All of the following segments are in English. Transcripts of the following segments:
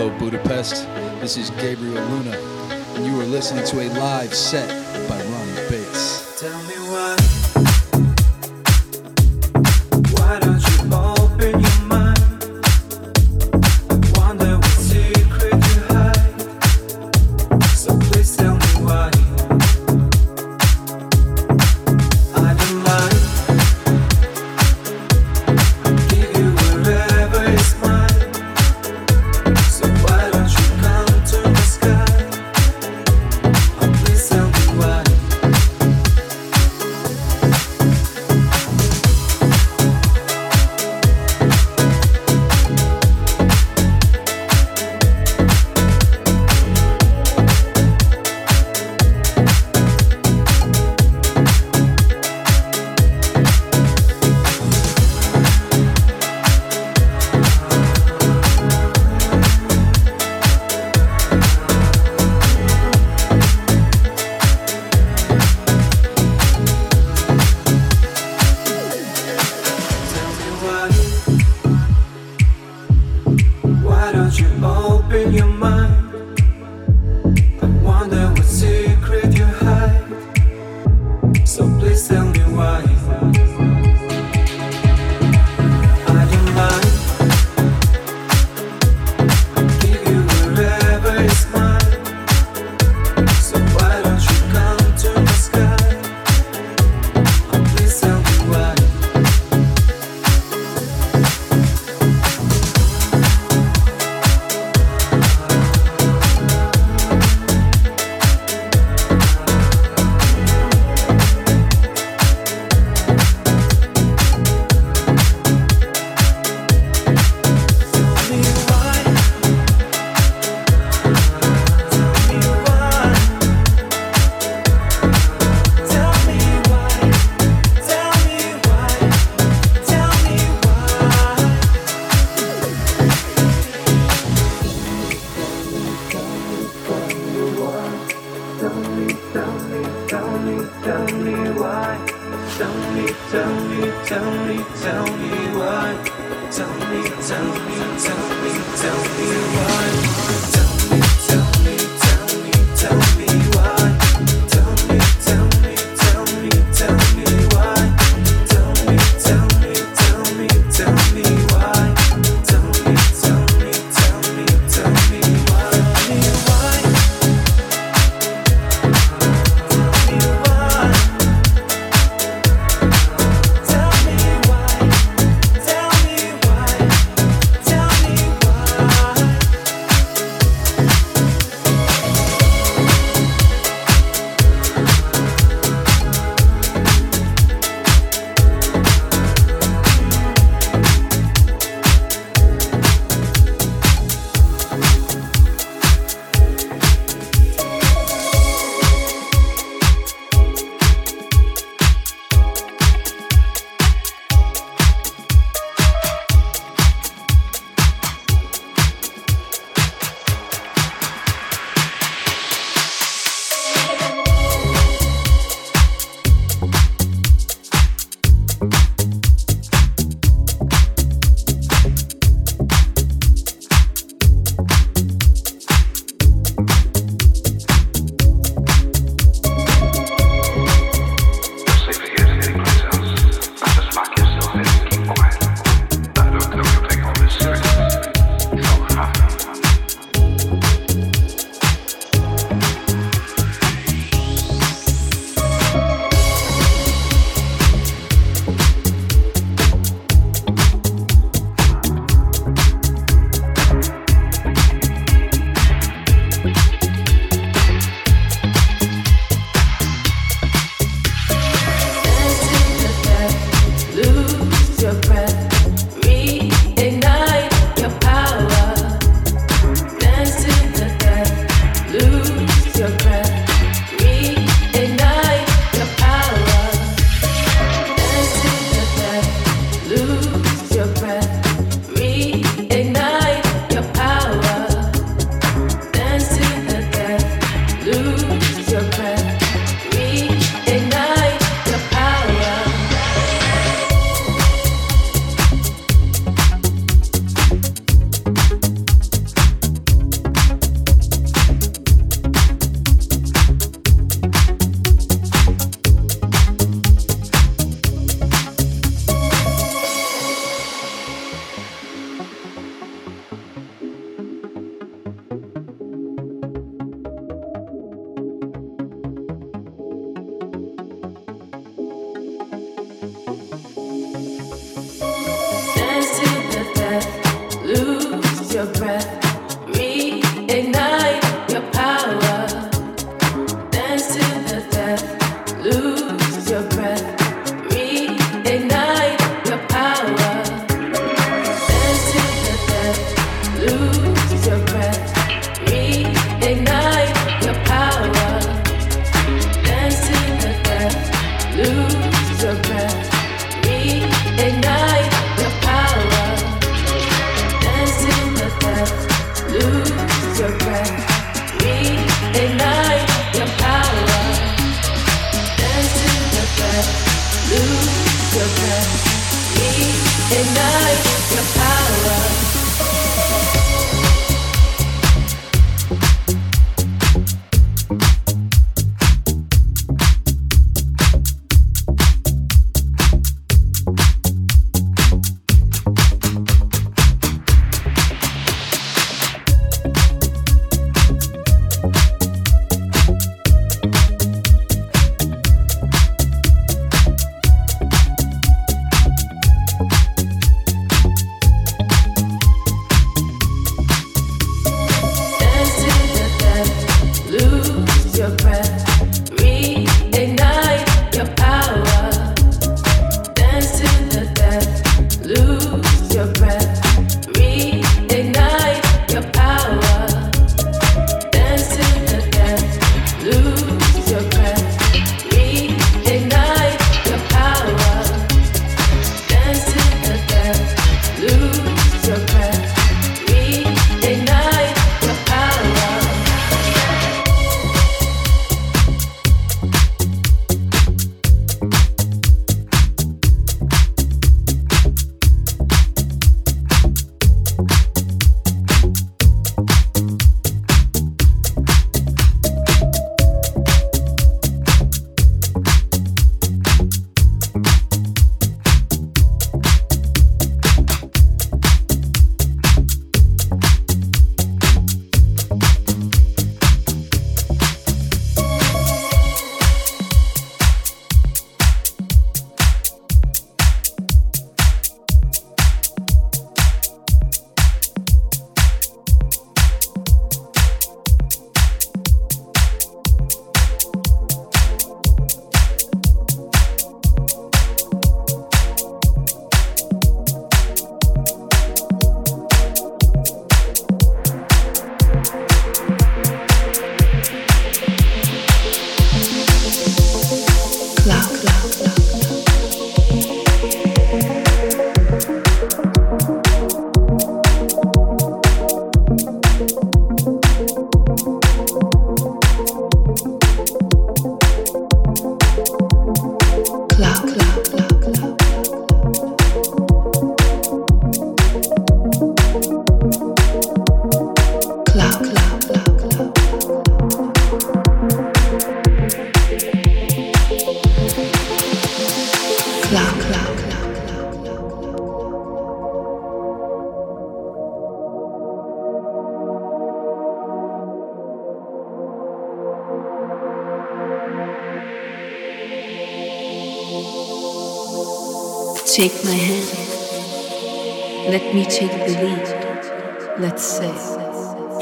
Hello, Budapest. This is Gabriel Luna, and you are listening to a live set Take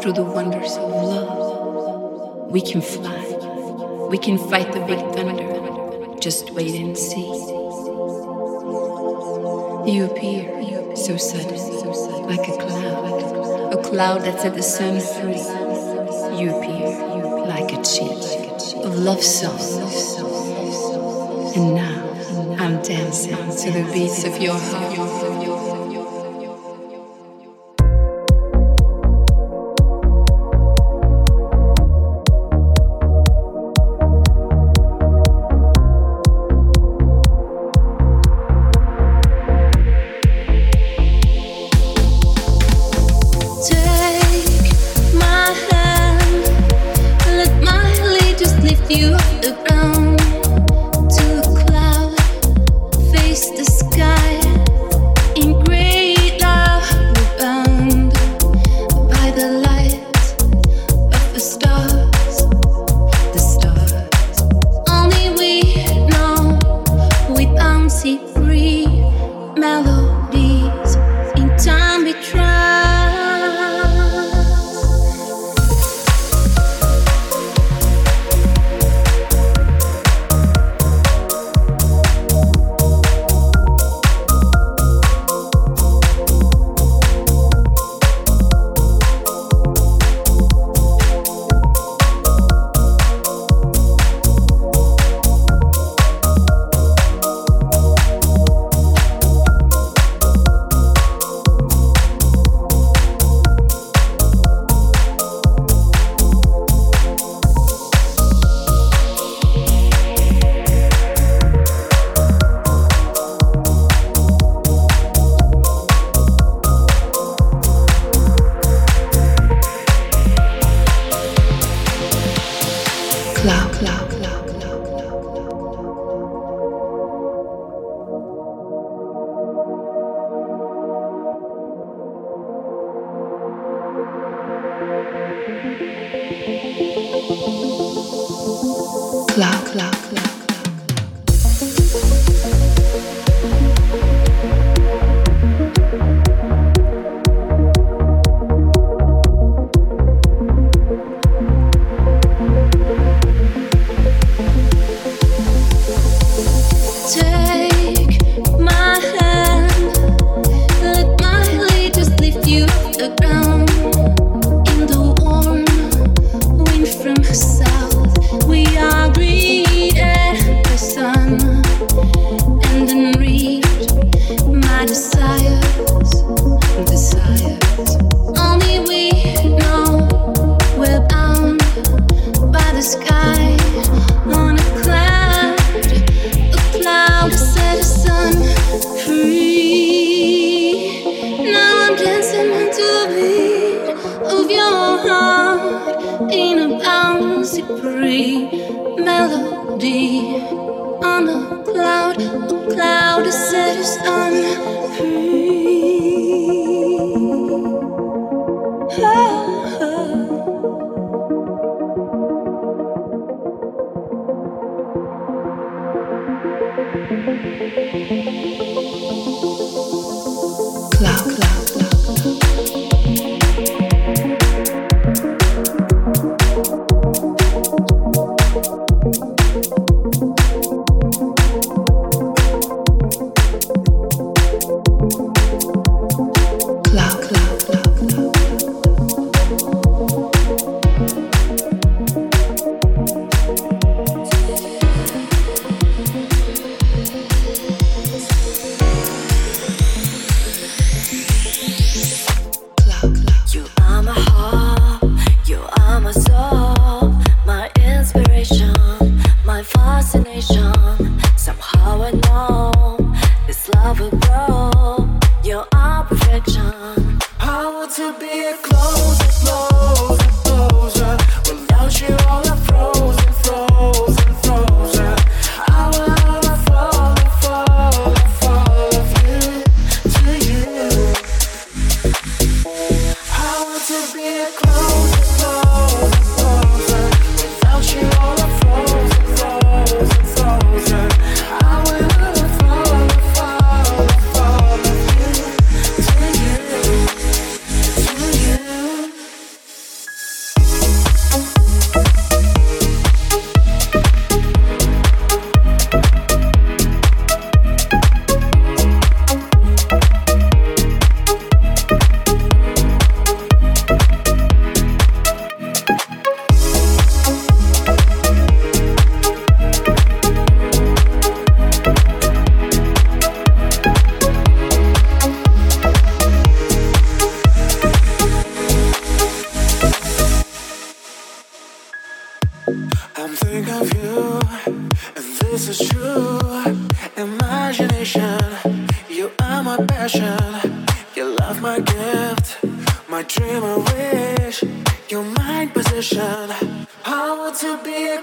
through the wonders of love, we can fly. We can fight the big thunder. Just wait and see. You appear so sudden, like a cloud, a cloud that set the sun free. You appear like a cheat of love songs. And now I'm dancing to the beats of your heart. passion, your love my gift, my dream and wish, your mind position. I want to be a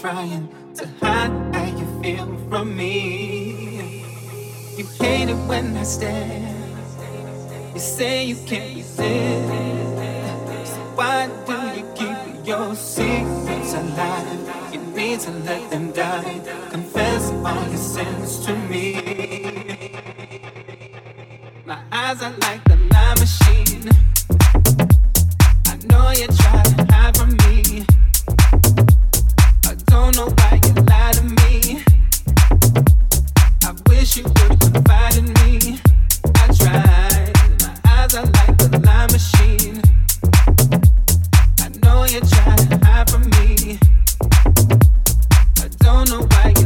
trying to hide how you feel from me. You hate it when I stare. You say you can't resist. So why do you keep your secrets alive? You need to let them die. Confess all your sins to me. My eyes are like a lie machine. I know you try to hide from me. I don't know why you lied to me. I wish you could confide in me. I try my eyes are like the line machine. I know you try hard for me. I don't know why you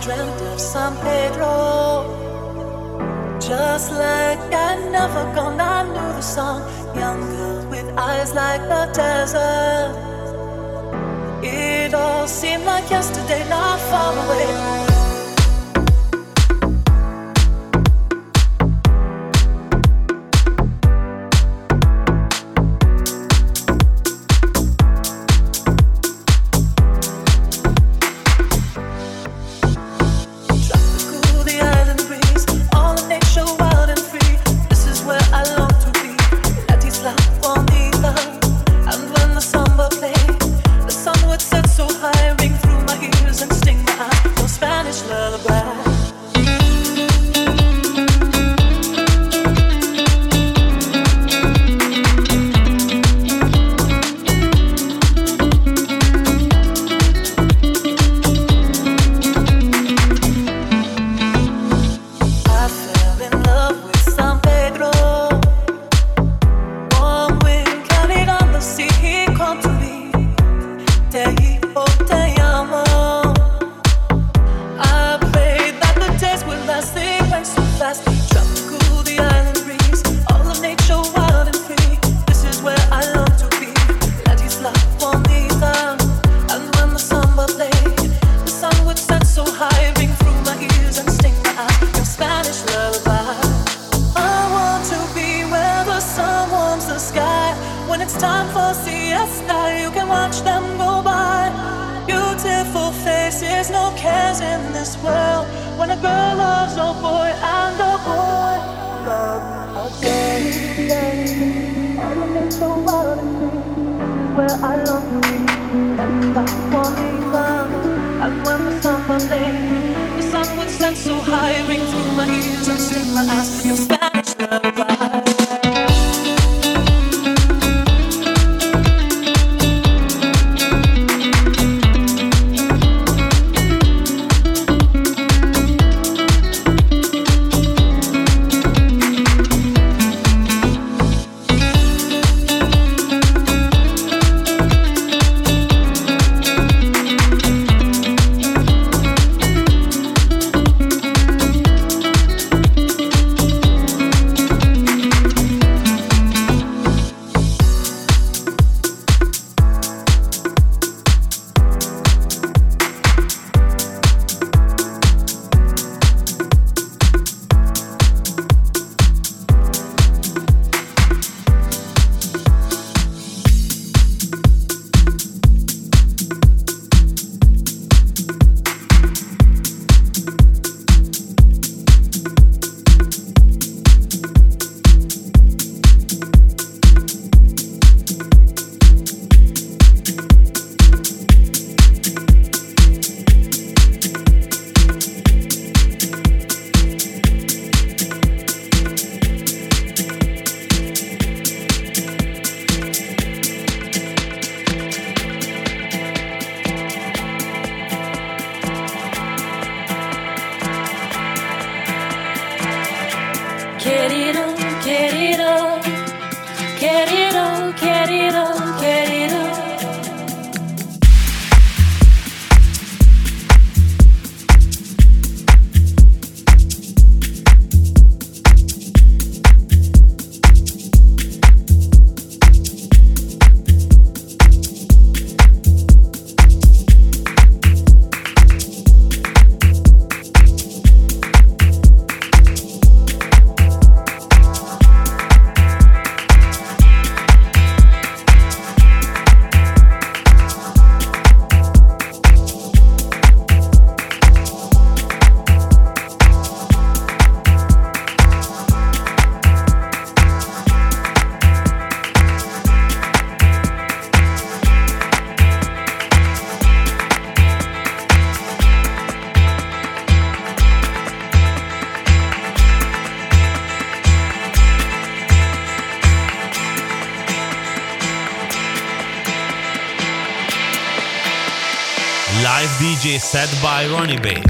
dreamt of San Pedro. Just like I never gone, I knew the song. Young girl with eyes like the desert. It all seemed like yesterday, not far away. Faces, no cares in this world. When a girl loves a boy and a boy loves a girl. Everything's so wild and free. Where I long to be. Everybody wanting love. And the summer late, the sun would set so high, ring through my ears and sing my eyes. Your Spanish lullaby. Set by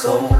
soul.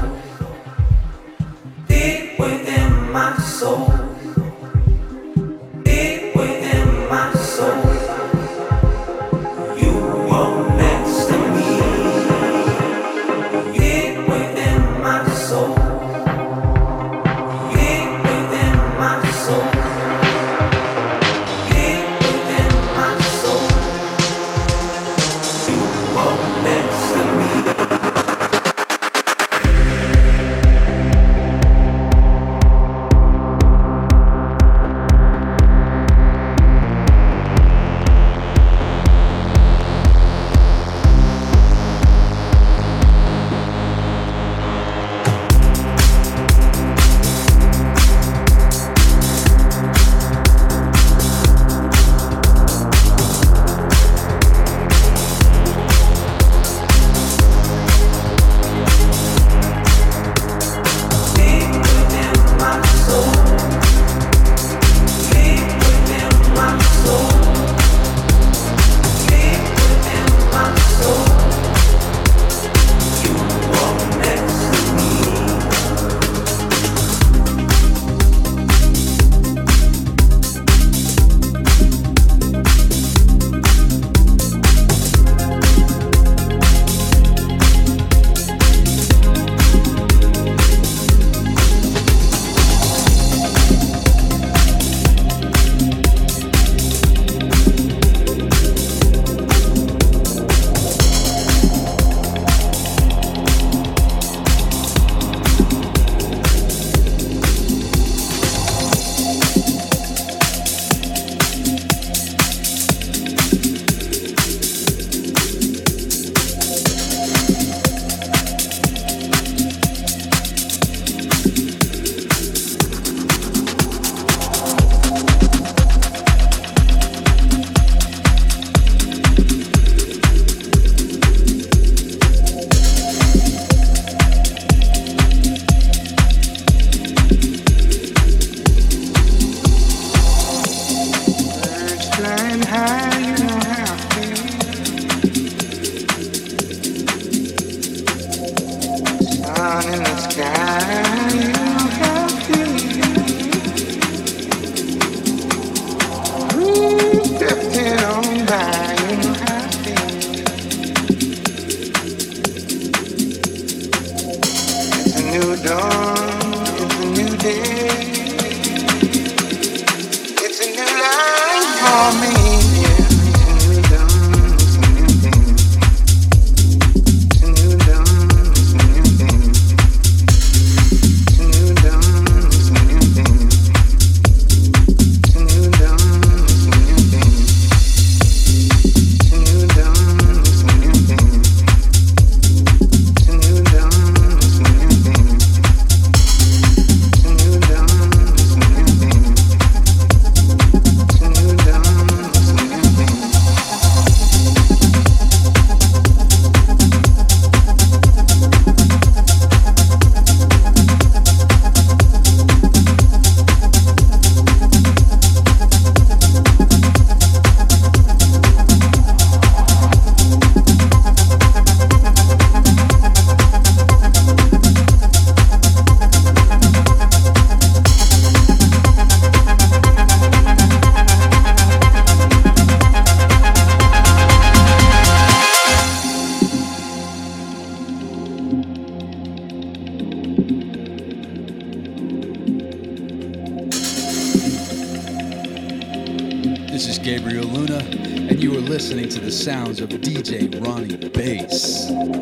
Listening to the sounds of DJ Rony Bass.